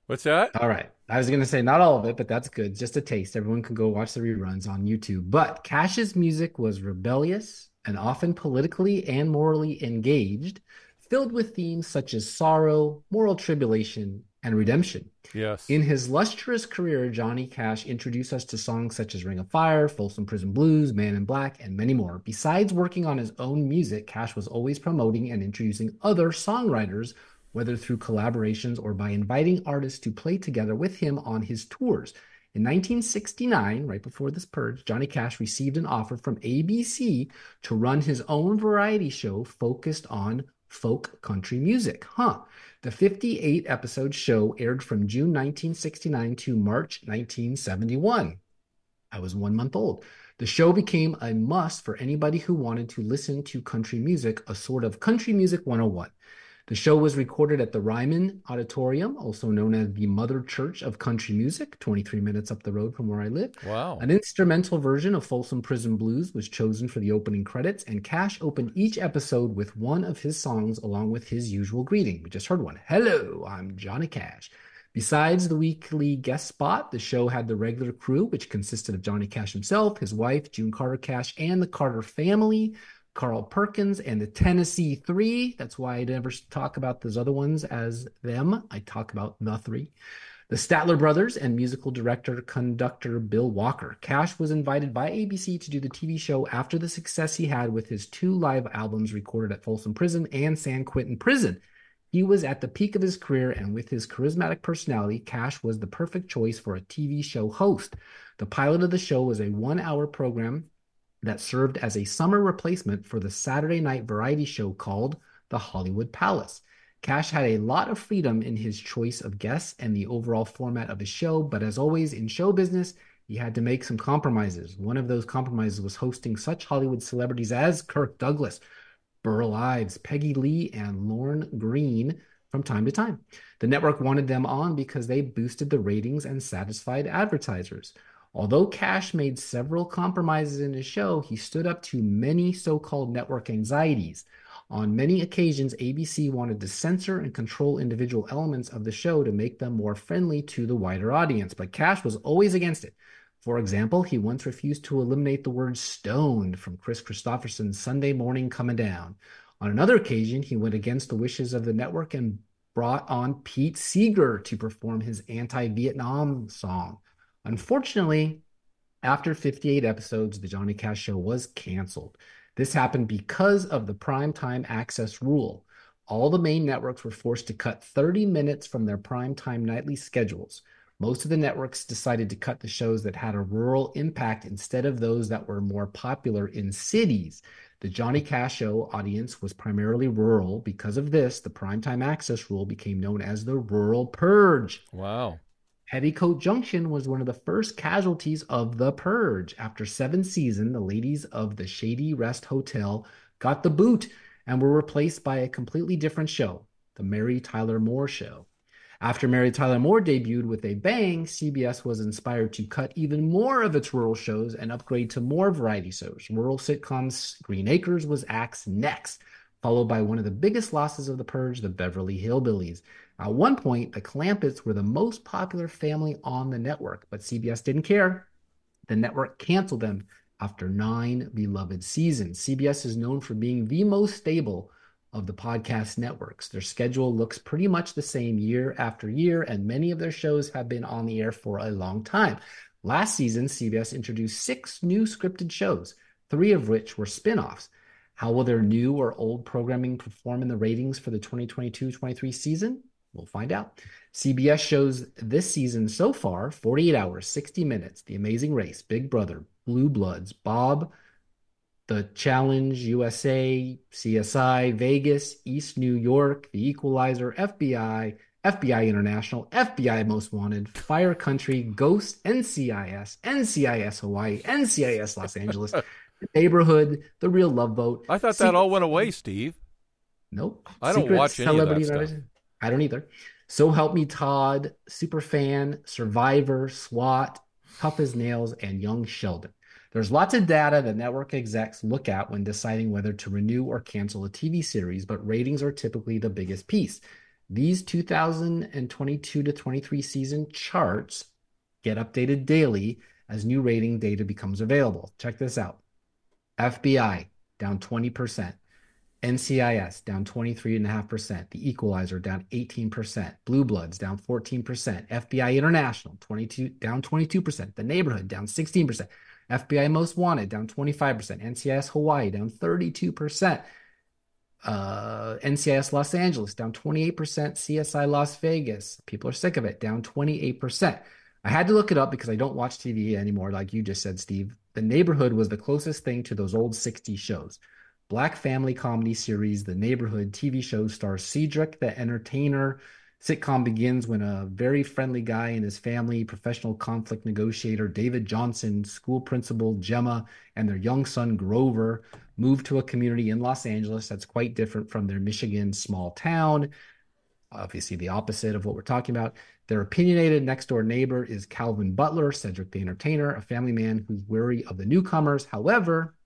What's that? All right. I was going to say not all of it, but that's good. Just a taste. Everyone can go watch the reruns on YouTube. But Cash's music was rebellious and often politically and morally engaged, filled with themes such as sorrow, moral tribulation, and redemption. Yes. In his lustrous career, Johnny Cash introduced us to songs such as Ring of Fire, Folsom Prison Blues, Man in Black, and many more. Besides working on his own music, Cash was always promoting and introducing other songwriters, whether through collaborations or by inviting artists to play together with him on his tours. In 1969, right before this purge, Johnny Cash received an offer from ABC to run his own variety show focused on folk country music. Huh. The 58 episode show aired from June 1969 to March 1971. I was one month old. The show became a must for anybody who wanted to listen to country music, a sort of country music 101. The show was recorded at the Ryman Auditorium, also known as the Mother Church of Country Music, 23 minutes up the road from where I live. Wow. An instrumental version of Folsom Prison Blues was chosen for the opening credits, and Cash opened each episode with one of his songs along with his usual greeting. We just heard one. Hello, I'm Johnny Cash. Besides the weekly guest spot, the show had the regular crew, which consisted of Johnny Cash himself, his wife, June Carter Cash, and the Carter family, Carl Perkins, and the Tennessee Three. That's why I never talk about those other ones as them. I talk about the three. The Statler brothers and musical director conductor Bill Walker. Cash was invited by ABC to do the TV show after the success he had with his two live albums recorded at Folsom Prison and San Quentin Prison. He was at the peak of his career, and with his charismatic personality, Cash was the perfect choice for a TV show host. The pilot of the show was a one hour program that served as a summer replacement for the Saturday night variety show called The Hollywood Palace. Cash had a lot of freedom in his choice of guests and the overall format of his show, but as always in show business, he had to make some compromises. One of those compromises was hosting such Hollywood celebrities as Kirk Douglas, Burl Ives, Peggy Lee, and Lorne Greene from time to time. The network wanted them on because they boosted the ratings and satisfied advertisers. Although Cash made several compromises in his show, he stood up to many so called network anxieties. On many occasions, ABC wanted to censor and control individual elements of the show to make them more friendly to the wider audience, but Cash was always against it. For example, he once refused to eliminate the word stoned from Kris Kristofferson's Sunday Morning Coming Down. On another occasion, he went against the wishes of the network and brought on Pete Seeger to perform his anti Vietnam song. Unfortunately, after 58 episodes, The Johnny Cash Show was canceled. This happened because of the primetime access rule. All the main networks were forced to cut 30 minutes from their primetime nightly schedules. Most of the networks decided to cut the shows that had a rural impact instead of those that were more popular in cities. The Johnny Cash Show audience was primarily rural. Because of this, the primetime access rule became known as the Rural Purge. Wow. Petticoat Junction was one of the first casualties of the purge. After seven seasons, the ladies of the Shady Rest Hotel got the boot and were replaced by a completely different show, The Mary Tyler Moore Show. After Mary Tyler Moore debuted with a bang, CBS was inspired to cut even more of its rural shows and upgrade to more variety shows. Rural sitcoms Green Acres was axed next, followed by one of the biggest losses of the purge, the Beverly Hillbillies. At one point, the Clampetts were the most popular family on the network, but CBS didn't care. The network canceled them after nine beloved seasons. CBS is known for being the most stable of the podcast networks. Their schedule looks pretty much the same year after year, and many of their shows have been on the air for a long time. Last season, CBS introduced six new scripted shows, three of which were spin offs. How will their new or old programming perform in the ratings for the 2022 23 season? We'll find out. CBS shows this season so far 48 hours, 60 minutes, The Amazing Race, Big Brother, Blue Bloods, Bob, The Challenge, USA, CSI, Vegas, East New York, The Equalizer, FBI, FBI International, FBI Most Wanted, Fire Country, Ghost, NCIS, NCIS Hawaii, NCIS Los Angeles, The Neighborhood, The Real Love Boat. I thought that all went away, Steve. Nope. I don't watch any of that stuff. I don't either. So Help Me Todd, Superfan, Survivor, SWAT, Tough as Nails, and Young Sheldon. There's lots of data that network execs look at when deciding whether to renew or cancel a TV series, but ratings are typically the biggest piece. These 2022 to 23 season charts get updated daily as new rating data becomes available. Check this out. FBI down 20%. NCIS down 23.5%. The Equalizer down 18%. Blue Bloods down 14%. FBI International 22 down 22%. The Neighborhood down 16%. FBI Most Wanted down 25%. NCIS Hawaii down 32%. Uh, NCIS Los Angeles down 28%. CSI Las Vegas, people are sick of it, down 28%. I had to look it up because I don't watch TV anymore, like you just said, Steve. The Neighborhood was the closest thing to those old 60 shows. Black family comedy series, The Neighborhood TV show stars Cedric the Entertainer. Sitcom begins when a very friendly guy and his family, professional conflict negotiator David Johnson, school principal Gemma, and their young son Grover move to a community in Los Angeles that's quite different from their Michigan small town. Obviously, the opposite of what we're talking about. Their opinionated next door neighbor is Calvin Butler, Cedric the Entertainer, a family man who's wary of the newcomers. However,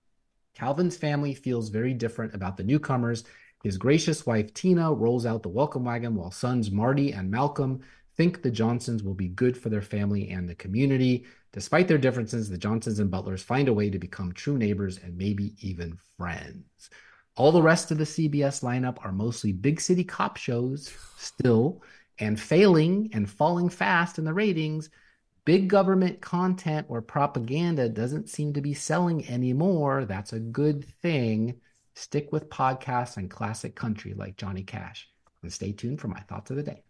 Calvin's family feels very different about the newcomers. His gracious wife Tina rolls out the welcome wagon while sons Marty and Malcolm think the Johnsons will be good for their family and the community. Despite their differences, the Johnsons and Butlers find a way to become true neighbors and maybe even friends. All the rest of the CBS lineup are mostly big city cop shows still and failing and falling fast in the ratings. Big government content or propaganda doesn't seem to be selling anymore. That's a good thing. Stick with podcasts and classic country like Johnny Cash. And stay tuned for my thoughts of the day.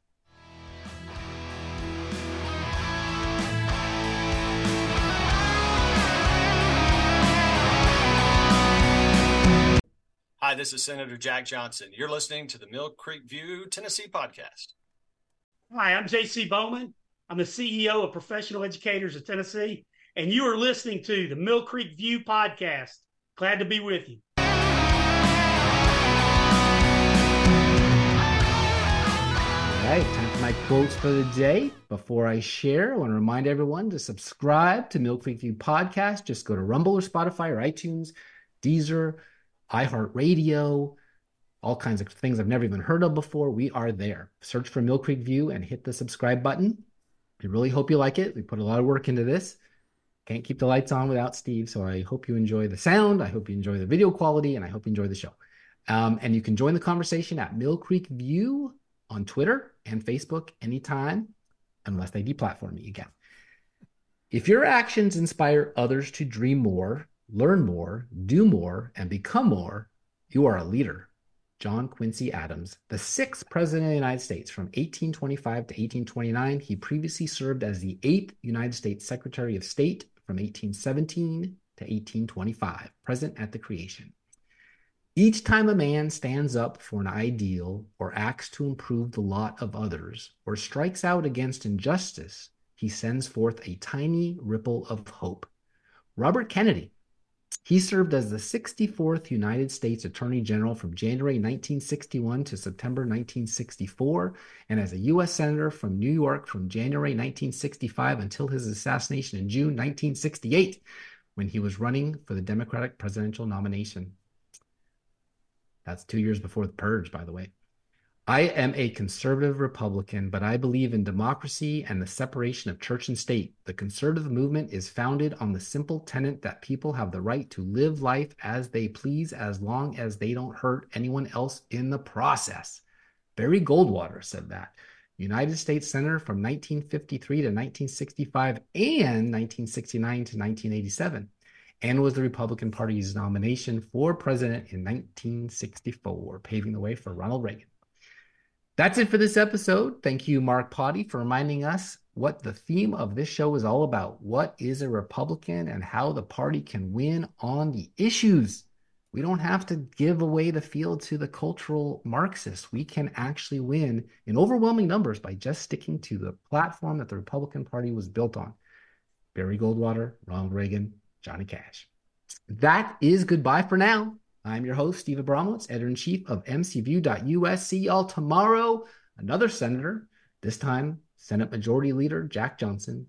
Hi, this is Senator Jack Johnson. You're listening to the Mill Creek View Tennessee podcast. Hi, I'm JC Bowman. I'm the CEO of Professional Educators of Tennessee, and you are listening to the Mill Creek View podcast. Glad to be with you. All right, time for my quotes for the day. Before I share, I want to remind everyone to subscribe to Mill Creek View Podcast. Just go to Rumble or Spotify or iTunes, Deezer, iHeartRadio, all kinds of things I've never even heard of before. We are there. Search for Mill Creek View and hit the subscribe button. I really hope you like it. We put a lot of work into this. Can't keep the lights on without Steve, so I hope you enjoy the sound. I hope you enjoy the video quality, and I hope you enjoy the show. Um, and you can join the conversation at Mill Creek View on Twitter and Facebook anytime, unless they deplatform me again. If your actions inspire others to dream more, learn more, do more, and become more, you are a leader. John Quincy Adams, the sixth president of the United States from 1825 to 1829. He previously served as the eighth United States Secretary of State from 1817 to 1825, present at the creation. Each time a man stands up for an ideal or acts to improve the lot of others or strikes out against injustice, he sends forth a tiny ripple of hope. Robert Kennedy, he served as the 64th United States Attorney General from January 1961 to September 1964, and as a U.S. Senator from New York from January 1965 until his assassination in June 1968, when he was running for the Democratic presidential nomination. That's two years before the purge, by the way. I am a conservative Republican, but I believe in democracy and the separation of church and state. The conservative movement is founded on the simple tenet that people have the right to live life as they please as long as they don't hurt anyone else in the process. Barry Goldwater said that. United States Senator from 1953 to 1965 and 1969 to 1987 and was the Republican Party's nomination for president in 1964, paving the way for Ronald Reagan. That's it for this episode. Thank you, Mark Pody, for reminding us what the theme of this show is all about. What is a Republican and how the party can win on the issues? We don't have to give away the field to the cultural Marxists. We can actually win in overwhelming numbers by just sticking to the platform that the Republican Party was built on. Barry Goldwater, Ronald Reagan, Johnny Cash. That is goodbye for now. I'm your host, Steve Abramowitz, editor in chief of mcview.us. See y'all tomorrow. Another senator, this time Senate Majority Leader Jack Johnson.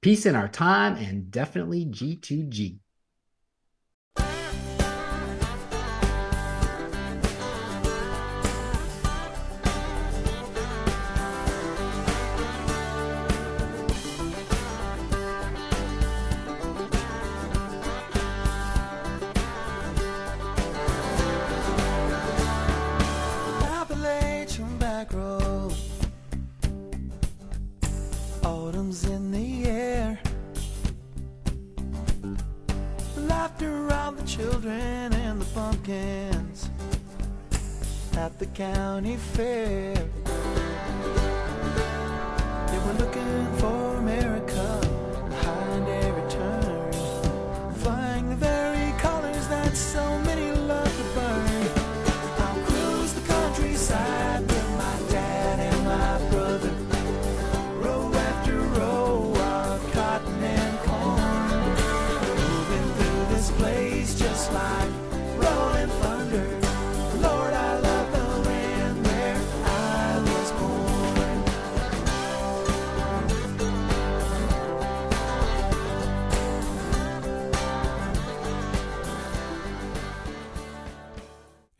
Peace in our time and definitely G2G. Pumpkins at the county fair.